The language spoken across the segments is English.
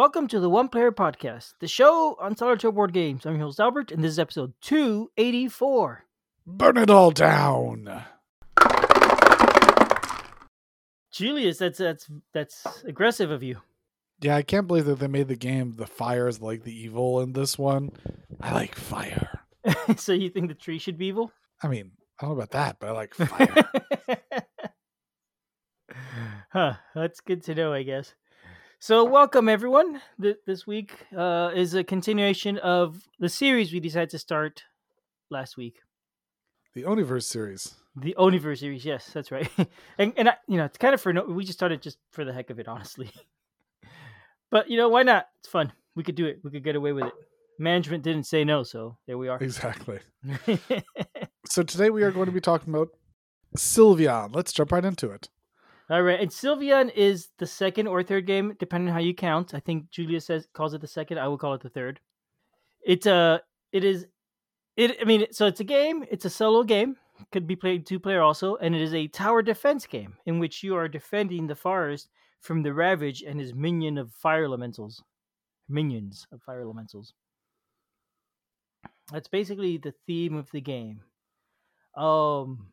Welcome to the One Player Podcast, the show on solitaire board games. I'm your host Albert, and this is episode 284. Burn it all down. Julius, that's that's that's aggressive of you. Yeah, I can't believe that they made the game the fire is like the evil in this one. I like fire. so you think the tree should be evil? I mean, I don't know about that, but I like fire. huh, that's good to know, I guess. So, welcome everyone. This week uh, is a continuation of the series we decided to start last week. the Oniverse series. The Oniverse series, yes, that's right. and and I, you know, it's kind of for no, we just started just for the heck of it, honestly. but you know, why not? It's fun. We could do it. We could get away with it. Management didn't say no, so there we are. Exactly. So today we are going to be talking about Sylvion. Let's jump right into it. All right, and Sylvion is the second or third game, depending on how you count. I think Julia says calls it the second. I will call it the third. It's a, it is, it. I mean, so it's a game. It's a solo game. Could be played two player also, and it is a tower defense game in which you are defending the forest from the Ravage and his minion of fire elementals, minions of fire elementals. That's basically the theme of the game. Um,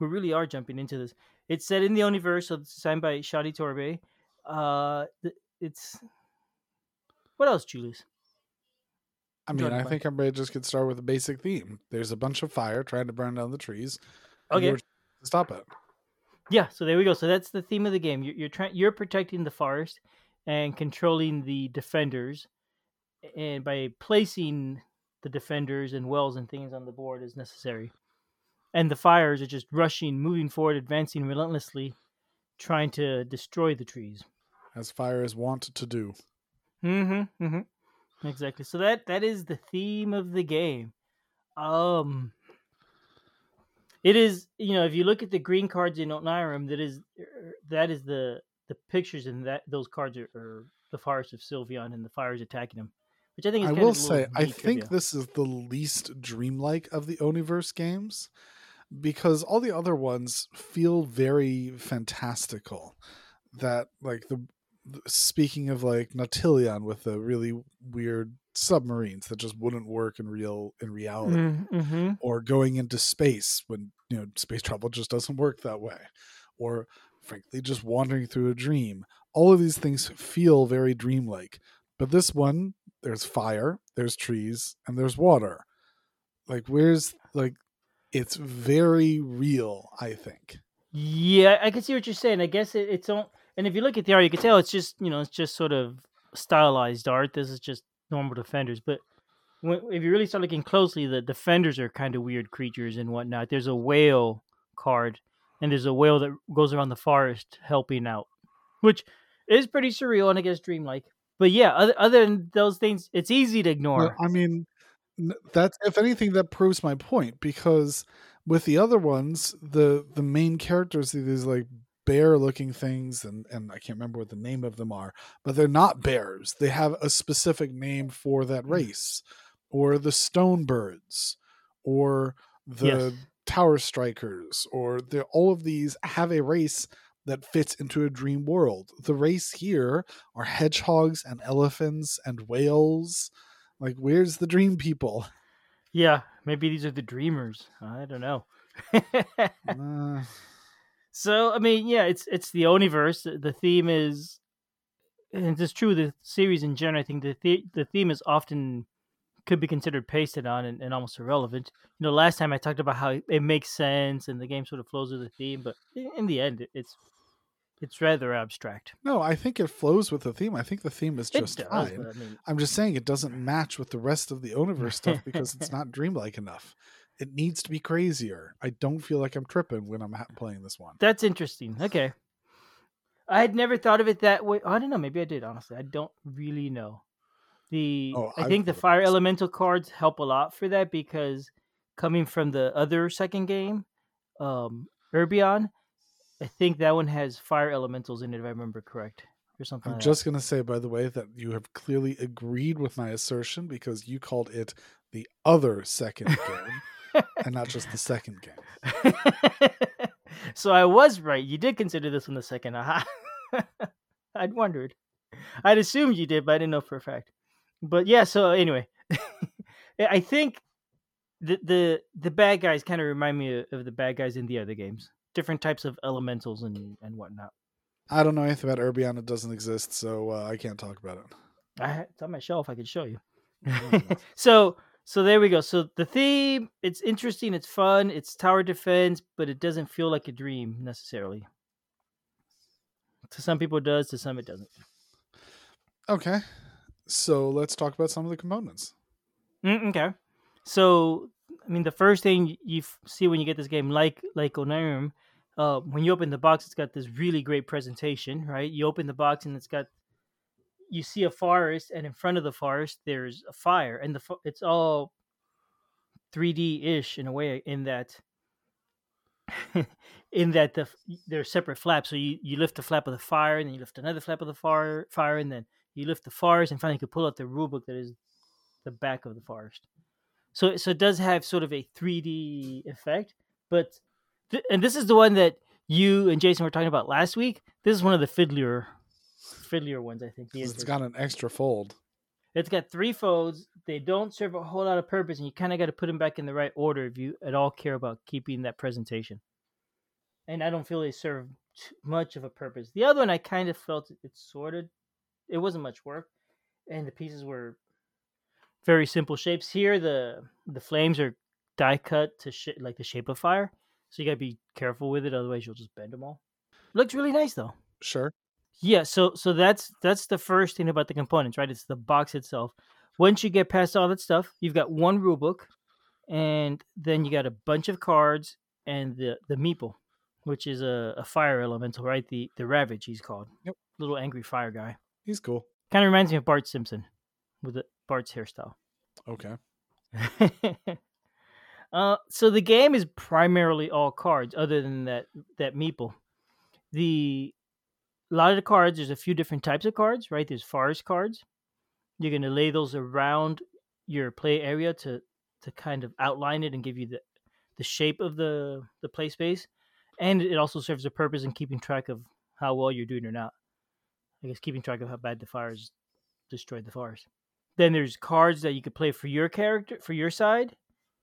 we really are jumping into this. It's set in the Oniverse, so it's designed by Shadi Torbey. Uh, it's what else, Julius? I mean, a I think to just get started with the basic theme. There's a bunch of fire trying to burn down the trees. Okay. to Stop it. Yeah, so there we go. So that's the theme of the game. You're, you're trying, you're protecting the forest and controlling the defenders, and by placing the defenders and wells and things on the board as necessary. And the fires are just rushing, moving forward, advancing relentlessly, trying to destroy the trees. As fire is wont to do. Mm-hmm. Mm-hmm. Exactly. So that that is the theme of the game. Um it is you know, if you look at the green cards in Onirim, that is that is the the pictures in that those cards are, are the forest of Sylvion and the fires attacking him. Which I think is I will say, I think trivia. this is the least dreamlike of the Oniverse games because all the other ones feel very fantastical. That, like, the speaking of like Nautilion with the really weird submarines that just wouldn't work in real in reality. Mm-hmm. or going into space when you know space travel just doesn't work that way. Or frankly just wandering through a dream. All of these things feel very dreamlike. But this one there's fire there's trees and there's water. Like where's like it's very real i think Yeah, I can see what you're saying. I guess it, it's on, and if you look at the art, you can tell it's just you know it's just sort of stylized art. This is just normal defenders, but when, if you really start looking closely, the defenders are kind of weird creatures and whatnot. There's a whale card, and there's a whale that goes around the forest helping out, which is pretty surreal and I guess dreamlike. But yeah, other, other than those things, it's easy to ignore. Well, I mean, that's if anything that proves my point because with the other ones, the the main characters are these like bear looking things and and I can't remember what the name of them are, but they're not bears. They have a specific name for that Mm. race, or the stone birds, or the Yes. tower strikers, or the all of these have a race that fits into a dream world. The race here are hedgehogs and elephants and whales. Like, where's the dream people? yeah, maybe these are the dreamers. I don't know. Uh, So I mean, yeah, it's it's the Oniverse. The- The theme is, and it's true. The series in general, I think the the, the theme is often could be considered pasted on and, and almost irrelevant. You know, last time I talked about how it makes sense and the game sort of flows with the theme, but in in the end, it- it's it's rather abstract. no, I think it flows with the theme. I think the theme is just does, fine. I mean, I'm just saying it doesn't match with the rest of the Oniverse stuff because it's not dreamlike enough. It needs to be crazier. I don't feel like I'm tripping when I'm ha- playing this one. that's interesting. Okay, I had never thought of it that way. I don't know. Maybe I did. Honestly, I don't really know. The Oh, I I've think the fire elemental cards help a lot for that because coming from the other second game, um, Urbion, I think that one has fire elementals in it if I remember correct, or something. I'm like just going to say, by the way, that you have clearly agreed with my assertion because you called it the other second game and not just the second game. so I was right. You did consider this one the second. Aha. I'd wondered. I'd assumed you did, but I didn't know for a fact. But yeah, so anyway, I think the the the bad guys kind of remind me of the bad guys in the other games. Different types of elementals and and whatnot. I don't know anything about Urbion. It doesn't exist, so uh, I can't talk about it. I, it's on my shelf. I could show you. So so there we go. So the theme, it's interesting, it's fun, it's tower defense, but it doesn't feel like a dream necessarily. To some people it does, to some it doesn't. Okay, so let's talk about some of the components. Mm, okay. So I mean, the first thing you f- see when you get this game, like like Onirim, uh, when you open the box, it's got this really great presentation, right? You open the box and it's got you see a forest, and in front of the forest there's a fire, and the it's all 3D ish in a way, in that in that the they're separate flaps. So you, you lift the flap of the fire, and then you lift another flap of the fire, fire, and then you lift the forest, and finally you can pull out the rulebook that is the back of the forest. So so it does have sort of a 3D effect, but th- and this is the one that you and Jason were talking about last week. This is one of the fiddlier fiddlier ones, I think. It's got an extra fold. It's got three folds. They don't serve a whole lot of purpose, and you kind of got to put them back in the right order if you at all care about keeping that presentation. And I don't feel they serve much of a purpose. The other one, I kind of felt it sort of, it wasn't much work, and the pieces were very simple shapes. Here, the the flames are die cut to sh- like the shape of fire, so you got to be careful with it, otherwise you'll just bend them all. Looks really nice though. Sure. Yeah, so so that's that's the first thing about the components, right? It's the box itself. Once you get past all that stuff, you've got one rule book, and then you got a bunch of cards and the the meeple, which is a, a fire elemental, right? The the ravage he's called. Yep. Little angry fire guy. He's cool. Kind of reminds me of Bart Simpson with the, Bart's hairstyle. Okay. uh, so the game is primarily all cards, other than that that meeple. The a lot of the cards, there's a few different types of cards, right? There's forest cards. You're gonna lay those around your play area to to kind of outline it and give you the the shape of the the play space, and it also serves a purpose in keeping track of how well you're doing or not. I guess keeping track of how bad the fires destroyed the forest. Then there's cards that you could play for your character for your side,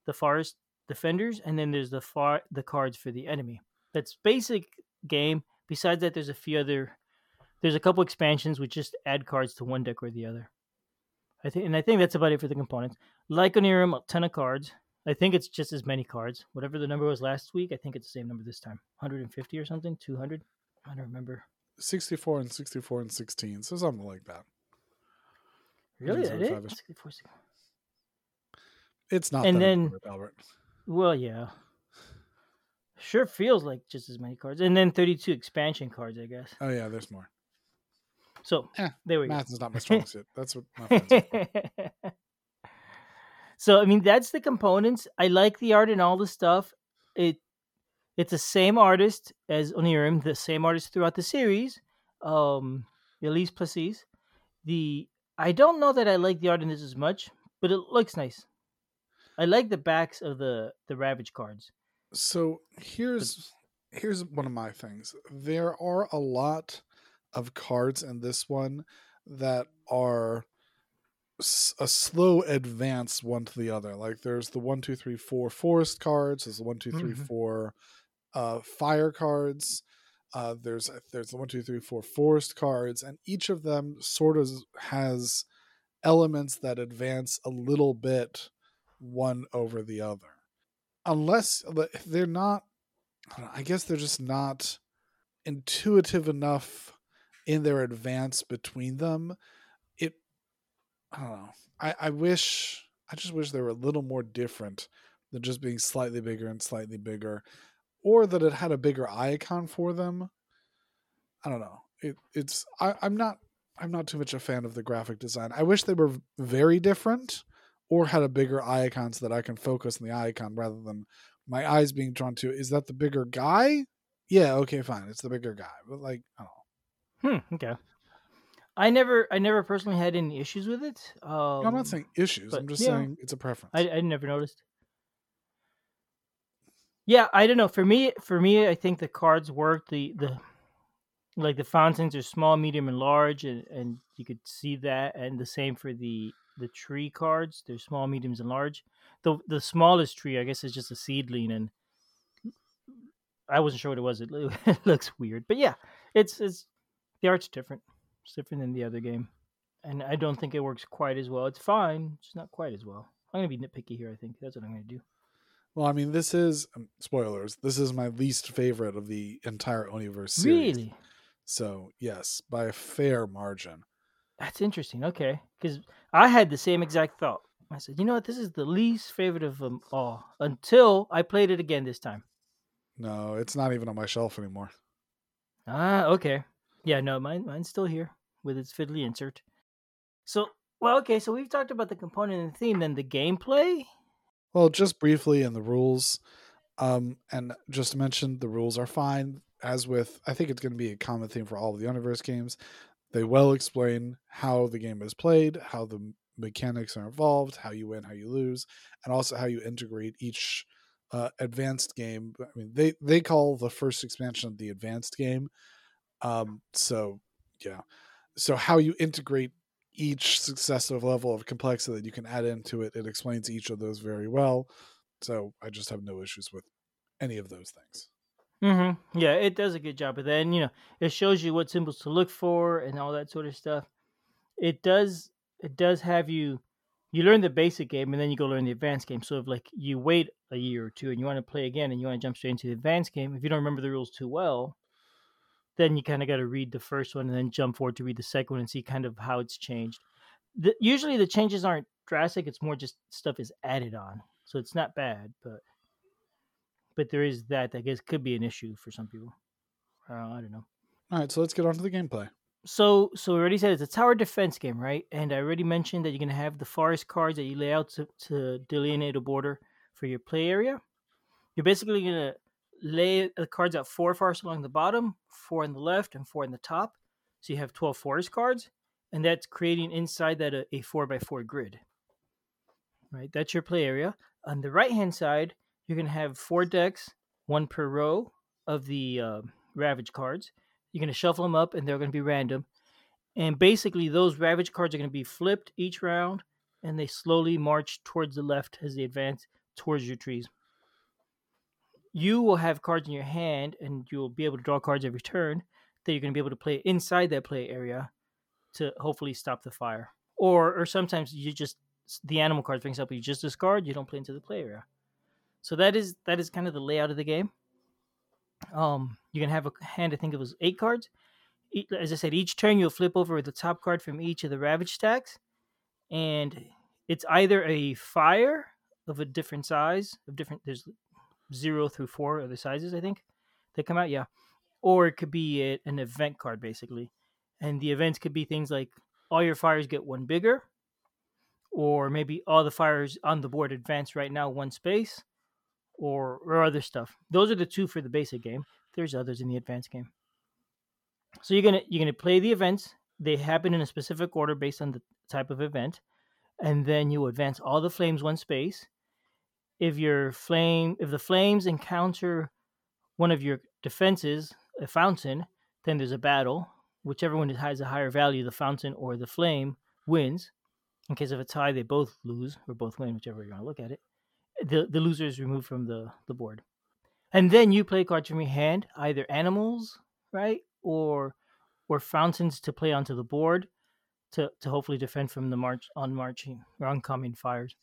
the forest defenders, and then there's the far the cards for the enemy. That's basic game. Besides that, there's a few other. There's a couple expansions which just add cards to one deck or the other. I think, and I think that's about it for the components. Like Onirim, a ton of cards. I think it's just as many cards. Whatever the number was last week, I think it's the same number this time. 150 or something, 200. I don't remember. 64 and 64 and 16. So something like that. Really, that so, it? five-ish. 64, 64. It's not And then- Albert. Well, yeah. Sure feels like just as many cards. And then 32 expansion cards, I guess. Oh yeah, there's more. So, Eh, there we go. Math is not my strong suit. That's what my friends are for. go. so, I mean, that's the components. I like the art and all the stuff. It It's the same artist as Onirim, the same artist throughout the series, um, Elise Plessis. The I don't know that I like the art in this as much, but it looks nice. I like the backs of the the Ravage cards. So here's here's one of my things. There are a lot of cards in this one that are a slow advance one to the other. Like there's the one, two, three, four forest cards. There's the one, two, three, Mhm. four uh, fire cards. Uh, there's there's the one, two, three, four forest cards, and each of them sort of has elements that advance a little bit one over the other. Unless they're not I I guess they're just not intuitive enough in their advance between them it i don't know. I i wish i just wish they were a little more different than just being slightly bigger and slightly bigger or that it had a bigger icon for them i don't know it it's I, i'm not i'm not too much a fan of the graphic design i wish they were very different or had a bigger icon so that I can focus on the icon rather than my eyes being drawn to is that the bigger guy? Yeah, okay, fine. It's the bigger guy. But like, I don't know. Hmm. Okay. I never, I never personally had any issues with it. Um, I'm not saying issues. but, I'm just yeah. saying it's a preference. I, I never noticed. Yeah, I don't know. For me, for me, I think the cards work. The the like the fountains are small, medium, and large, and, and you could see that. And the same for the the tree cards. They're small, mediums, and large. The the smallest tree, I guess, is just a seedling, and I wasn't sure what it was. It, it looks weird, but yeah, it's it's the art's different. It's different than the other game, and I don't think it works quite as well. It's fine, it's not quite as well. I'm gonna be nitpicky here. I think that's what I'm gonna do. Well, I mean, this is um, spoilers. This is my least favorite of the entire Oniverse series. Really, So yes, by a fair margin. that's interesting. Okay, because I had the same exact thought. I said, you know what, this is the least favorite of them all until I played it again this time. No, it's not even on my shelf anymore. Ah, okay. Yeah, no, mine mine's still here with its fiddly insert. So, well, okay, so we've talked about the component and the theme, then the gameplay. Well, just briefly in the rules, um, and just to mention, the rules are fine. As with, I think it's going to be a common theme for all of the Oniverse games. They well explain how the game is played, how the mechanics are involved, how you win, how you lose, and also how you integrate each uh, advanced game. I mean, they they call the first expansion the advanced game. Um, so yeah, so how you integrate each successive level of complexity that you can add into it, it explains each of those very well. So I just have no issues with any of those things. Mm-hmm. Yeah, it does a good job of that. And, you know, it shows you what symbols to look for and all that sort of stuff. It does it does have you you learn the basic game and then you go learn the advanced game. So if like you wait a year or two and you want to play again and you want to jump straight into the advanced game, if you don't remember the rules too well, then you kind of got to read the first one and then jump forward to read the second one and see kind of how it's changed. The, usually the changes aren't drastic; it's more just stuff is added on, so it's not bad. But but there is that I guess could be an issue for some people. Uh, I don't know. All right, so let's get on to the gameplay. So so we already said it's a tower defense game, right? And I already mentioned that you're gonna have the forest cards that you lay out to, to delineate a border for your play area. You're basically gonna lay the cards out four forests along the bottom, four on the left, and four on the top. So you have twelve forest cards, and that's creating inside that a, a four by four grid. Right, that's your play area. On the right hand side, you're gonna have four decks, one per row of the uh, Ravage cards. You're going to shuffle them up, and they're going to be random. And basically, those Ravage cards are going to be flipped each round, and they slowly march towards the left as they advance towards your trees. You will have cards in your hand, and you'll be able to draw cards every turn that you're going to be able to play inside that play area to hopefully stop the fire. Or, or sometimes you just the animal cards, for example, you just discard, you don't play into the play area. So that is that is kind of the layout of the game um you can have a hand i think it was eight cards as i said each turn you'll flip over the top card from each of the ravage stacks and it's either a fire of a different size of different there's zero through four are the sizes i think that come out yeah or it could be a, an event card basically and the events could be things like all your fires get one bigger or maybe all the fires on the board advance right now one space or or other stuff. Those are the two for the basic game. There's others in the advanced game. So you're gonna you're gonna play the events. They happen in a specific order based on the type of event, and then you advance all the flames one space. If your flame if the flames encounter one of your defenses, a fountain, then there's a battle. Whichever one has a higher value, the fountain or the flame wins. In case of a tie, they both lose or both win, whichever you want to look at it the the loser is removed from the the board, and then you play cards from your hand, either animals, right, or or fountains to play onto the board, to to hopefully defend from the march on marching or oncoming fires,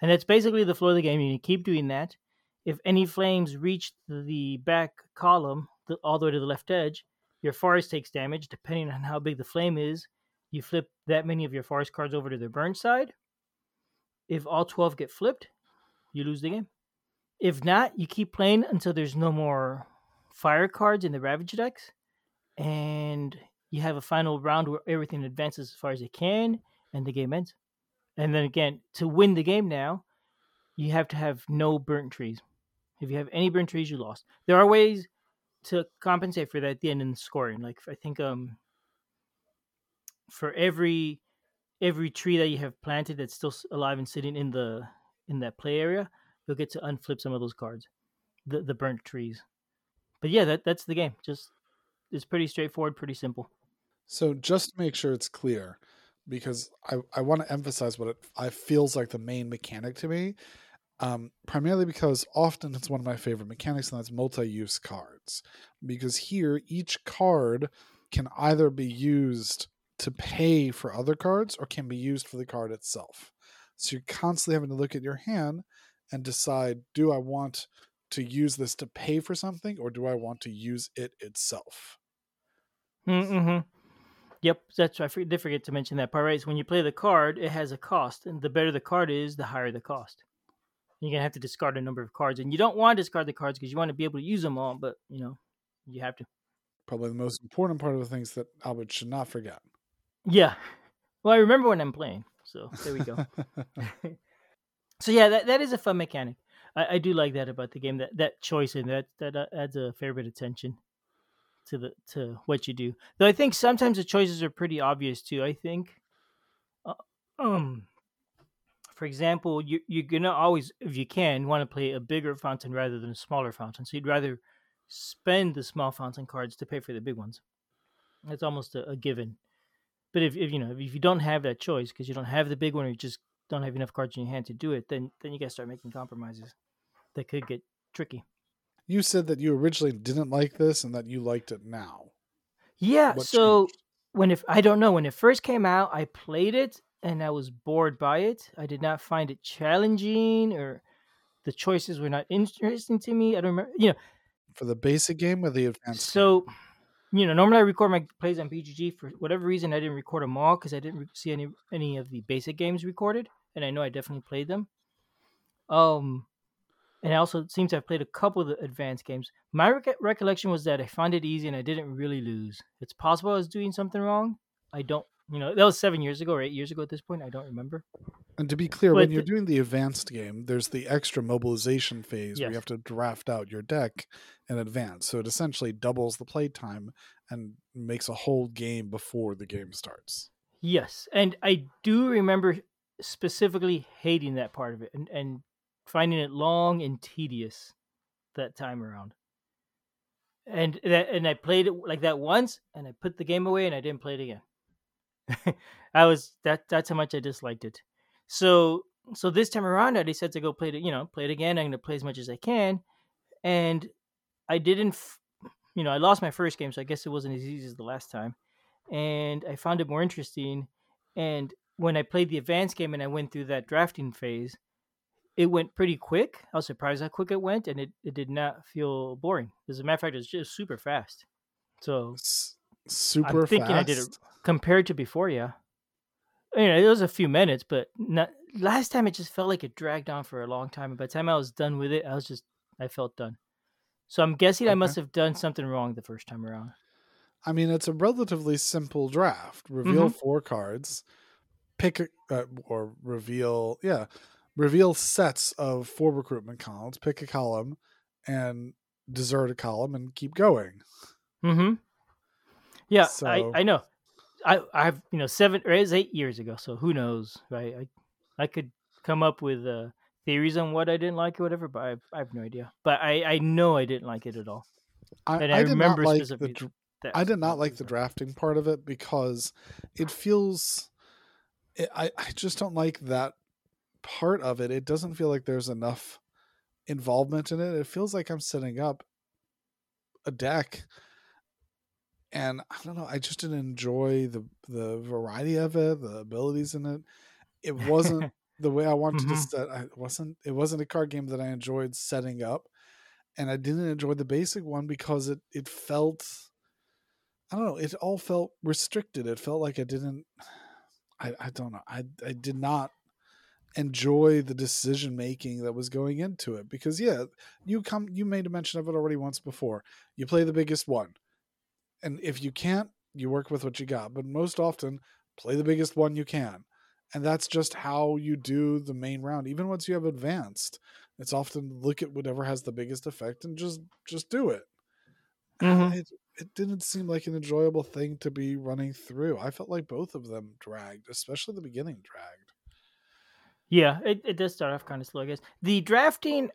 and that's basically the flow of the game. You keep doing that. If any flames reach the back column, the, all the way to the left edge, your forest takes damage. Depending on how big the flame is, you flip that many of your forest cards over to the burn side. If all twelve get flipped, you lose the game. If not, you keep playing until there's no more fire cards in the Ravage decks, and you have a final round where everything advances as far as it can, and the game ends. And then again, to win the game now, you have to have no burnt trees. If you have any burnt trees, you lost. There are ways to compensate for that at the end in the scoring. Like I think um for every every tree that you have planted that's still alive and sitting in the in that play area, you'll get to unflip some of those cards, the the burnt trees. But yeah, that that's the game. Just it's pretty straightforward, pretty simple. So just make sure it's clear, because I, I want to emphasize what it I feels like the main mechanic to me. Um, primarily because often it's one of my favorite mechanics, and that's multi-use cards. Because here, each card can either be used to pay for other cards or can be used for the card itself. So you're constantly having to look at your hand and decide: Do I want to use this to pay for something, or do I want to use it itself? Mm-hmm. Yep, that's I did forget to mention that part. Right, so when you play the card, it has a cost, and the better the card is, the higher the cost. You're gonna have to discard a number of cards, and you don't want to discard the cards because you want to be able to use them all. But you know, you have to. Probably the most important part of the things that Albert should not forget. Yeah, well, I remember when I'm playing, so there we go. so yeah, that that is a fun mechanic. I, I do like that about the game. That that choice and that that uh, adds a fair bit of tension to the to what you do. Though I think sometimes the choices are pretty obvious too. I think, uh, um, for example, you you're gonna always, if you can, want to play a bigger fountain rather than a smaller fountain. So you'd rather spend the small fountain cards to pay for the big ones. That's almost a, a given. But if, if you know if you don't have that choice because you don't have the big one or you just don't have enough cards in your hand to do it, then then you gotta start making compromises. That could get tricky you said that you originally didn't like this and that you liked it now. Yeah. What so changed? when if I don't know when it first came out, I played it and I was bored by it. I did not find it challenging or the choices were not interesting to me. I don't remember. You know, for the basic game or the advanced. So. Game? You know, normally I record my plays on BGG. For whatever reason, I didn't record them all because I didn't see any any of the basic games recorded, and I know I definitely played them. Um, and I also seem to have played a couple of the advanced games. My recollection was that I found it easy and I didn't really lose. It's possible I was doing something wrong. I don't, you know, that was seven years ago or eight years ago at this point. I don't remember. And to be clear, but when you're doing the advanced game, there's the extra mobilization phase yes. where you have to draft out your deck in advance. So it essentially doubles the play time and makes a whole game before the game starts. Yes. And I do remember specifically hating that part of it and, and finding it long and tedious that time around. And that and I played it like that once and I put the game away and I didn't play it again. I was that that's how much I disliked it. So so this time around I decided to go play it, you know, play it again. I'm gonna play as much as I can. And I didn't you know, I lost my first game, so I guess it wasn't as easy as the last time. And I found it more interesting. And when I played the advanced game and I went through that drafting phase, it went pretty quick. I was surprised how quick it went, and it, it did not feel boring. As a matter of fact, it's just super fast. So S- super. I'm thinking fast? I did it compared to before. Yeah, you know, it was a few minutes, but not, last time it just felt like it dragged on for a long time. And by the time I was done with it, I was just I felt done. So I'm guessing okay. I must have done something wrong the first time around. I mean, it's a relatively simple draft. Reveal mm-hmm. four cards, pick uh, or reveal, yeah, reveal sets of four recruitment columns, pick a column, and desert a column, and keep going. Mm-hmm. Yeah, so, I I know. I I've you know seven or is eight years ago, so who knows, right? I I could come up with uh, theories on what I didn't like or whatever, but I, I have no idea. But I I know I didn't like it at all. I, and I, I remember like specifically. The, I did not like the drafting part of it because it feels. It, I I just don't like that part of it, it doesn't feel like there's enough involvement in it. It feels like I'm setting up a deck and I don't know, I just didn't enjoy the the variety of it, the abilities in it. It wasn't the way I wanted mm-hmm. to set I wasn't it wasn't a card game that I enjoyed setting up. And I didn't enjoy the basic one because it it felt I don't know, it all felt restricted. It felt like I didn't I, I don't know. I I did not enjoy the decision making that was going into it because yeah you come you made a mention of it already once before. You play the biggest one and if you can't you work with what you got but most often play the biggest one you can and that's just how you do the main round even once you have advanced. It's often look at whatever has the biggest effect and just just do it. Mm-hmm. it, it didn't seem like an enjoyable thing to be running through. I felt like both of them dragged especially the beginning dragged yeah, it, it does start off kind of slow, I guess. The drafting,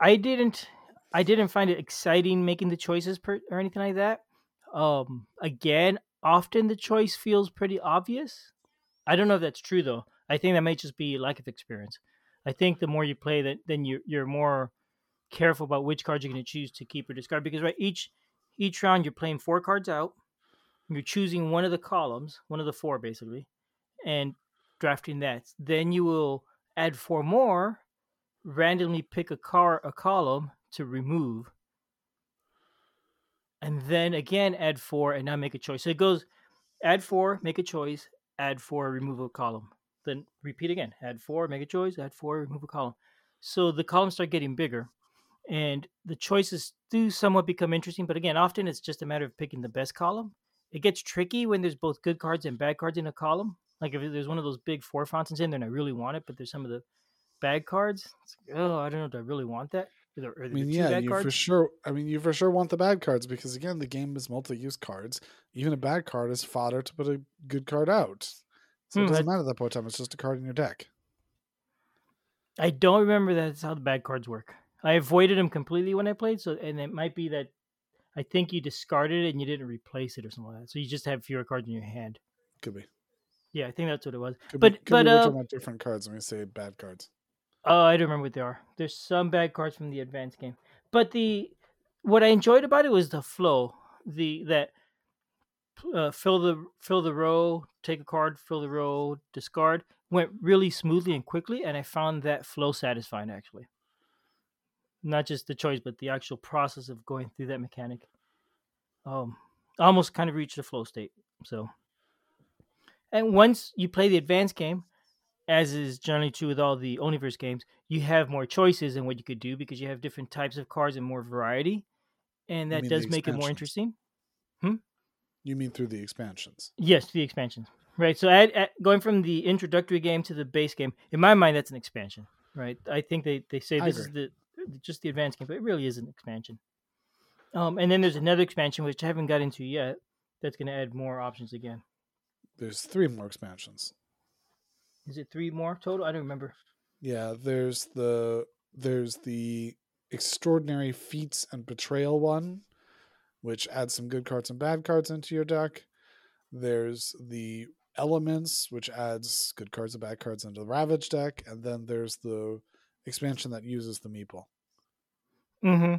I didn't, I didn't find it exciting making the choices per, or anything like that. Um, again, often the choice feels pretty obvious. I don't know if that's true though. I think that might just be lack of experience. I think the more you play, that then you you're more careful about which cards you're going to choose to keep or discard because right each each round you're playing four cards out. You're choosing one of the columns, one of the four basically, and drafting that. Then you will add four more, randomly pick a car a column to remove, and then again add four and now make a choice. So it goes add four, make a choice, add four, remove a column. Then repeat again. Add four, make a choice, add four, remove a column. So the columns start getting bigger and the choices do somewhat become interesting, but again, often it's just a matter of picking the best column. It gets tricky when there's both good cards and bad cards in a column. Like if there's one of those big four fountains in there and I really want it, but there's some of the bad cards. Like, oh, I don't know. Do I really want that? Or, or I mean, yeah, you cards? for sure. I mean, you for sure want the bad cards because again, the game is multi-use cards. Even a bad card is fodder to put a good card out. So hmm, it doesn't matter at that point time. It's just a card in your deck. I don't remember that's how the bad cards work. I avoided them completely when I played, so and it might be that I think you discarded it and you didn't replace it or something like that. So you just have fewer cards in your hand. Could be. Yeah, I think that's what it was. Could but be, but be uh, different cards when we say bad cards. Oh, I don't remember what they are. There's some bad cards from the advanced game, but the what I enjoyed about it was the flow. The that uh, fill the fill the row, take a card, fill the row, discard went really smoothly and quickly, and I found that flow satisfying actually not just the choice, but the actual process of going through that mechanic. Um, almost kind of reached the flow state. So, and once you play the advanced game, as is generally true with all the Oniverse games, you have more choices in what you could do because you have different types of cards and more variety, and that does make it more interesting. Hmm? You mean through the expansions? Yes, the expansions. Right. So, add, add, going from the introductory game to the base game, in my mind, that's an expansion. Right. I think they, they say this is the just the advanced game, but it really is an expansion. Um, and then there's another expansion which I haven't got into yet. That's going to add more options again. There's three more expansions. Is it three more total? I don't remember. Yeah, there's the there's the extraordinary feats and betrayal one, which adds some good cards and bad cards into your deck. There's the elements, which adds good cards and bad cards into the Ravage deck, and then there's the expansion that uses the meeple. Mm-hmm.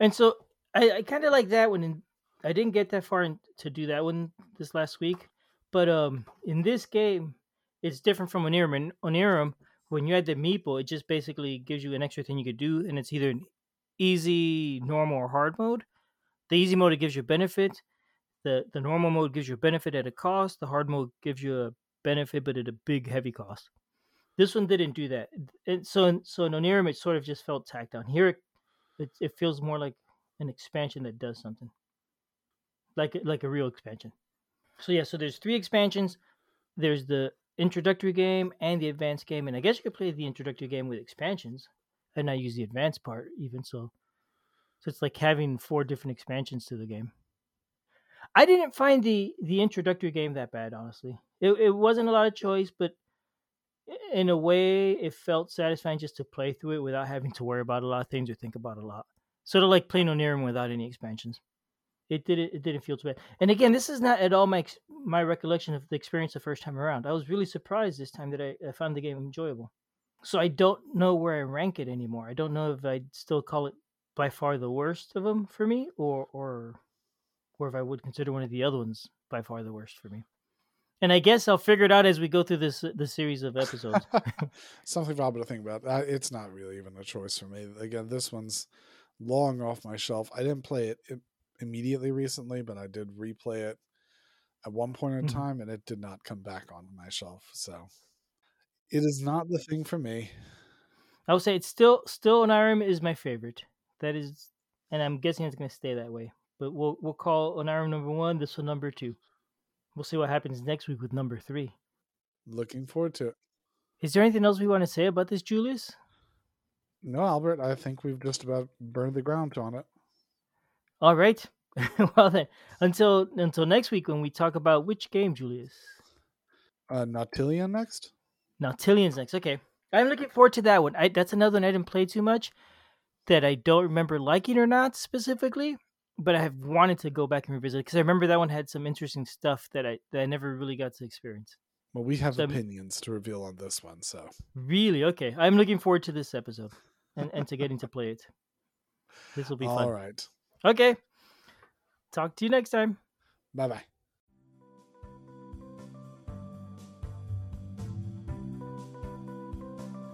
And so I, I kind of like that one. And I didn't get that far in, to do that one this last week, but um, in this game, it's different from Onirim. In Onirim, when you add the meeple, it just basically gives you an extra thing you could do, and it's either easy, normal, or hard mode. The easy mode it gives you benefit. The the normal mode gives you a benefit at a cost. The hard mode gives you a benefit, but at a big heavy cost. This one didn't do that. And so so in Onirim, it sort of just felt tacked on. Here, it, it feels more like an expansion that does something, like like a real expansion. So yeah, so there's three expansions. There's the introductory game and the advanced game, and I guess you could play the introductory game with expansions and not use the advanced part even. So, so it's like having four different expansions to the game. I didn't find the the introductory game that bad, honestly. It it wasn't a lot of choice, but in a way, it felt satisfying just to play through it without having to worry about a lot of things or think about a lot. Sort of like playing Onirim without any expansions. It didn't. It didn't feel too bad. And again, this is not at all my my recollection of the experience the first time around. I was really surprised this time that I, I found the game enjoyable. So I don't know where I rank it anymore. I don't know if I'd still call it by far the worst of them for me, or or or if I would consider one of the other ones by far the worst for me. And I guess I'll figure it out as we go through this the series of episodes. Something Robert to think about. Uh, it's not really even a choice for me. Again, this one's long off my shelf. I didn't play it immediately recently, but I did replay it at one point in mm-hmm. time, and it did not come back on my shelf. So it is not the thing for me. I would say it's still still Onirim is my favorite. That is, and I'm guessing it's going to stay that way. But we'll we'll call Onirim number one. This one number two. We'll see what happens next week with number three. Looking forward to it. Is there anything else we want to say about this, Julius? No, Albert. I think we've just about burned the ground on it. All right. well then, until until next week when we talk about which game, Julius. Uh, Nautilion next. Nautilion's next. Okay, I'm looking forward to that one. I, that's another one I didn't play too much. That I don't remember liking or not specifically. but I have wanted to go back and revisit because I remember that one had some interesting stuff that I that I never really got to experience. Well, we have So- opinions to reveal on this one, so Really? Okay. I'm looking forward to this episode and, and to getting to play it. This will be all fun. right. Okay. Talk to you next time. Bye bye.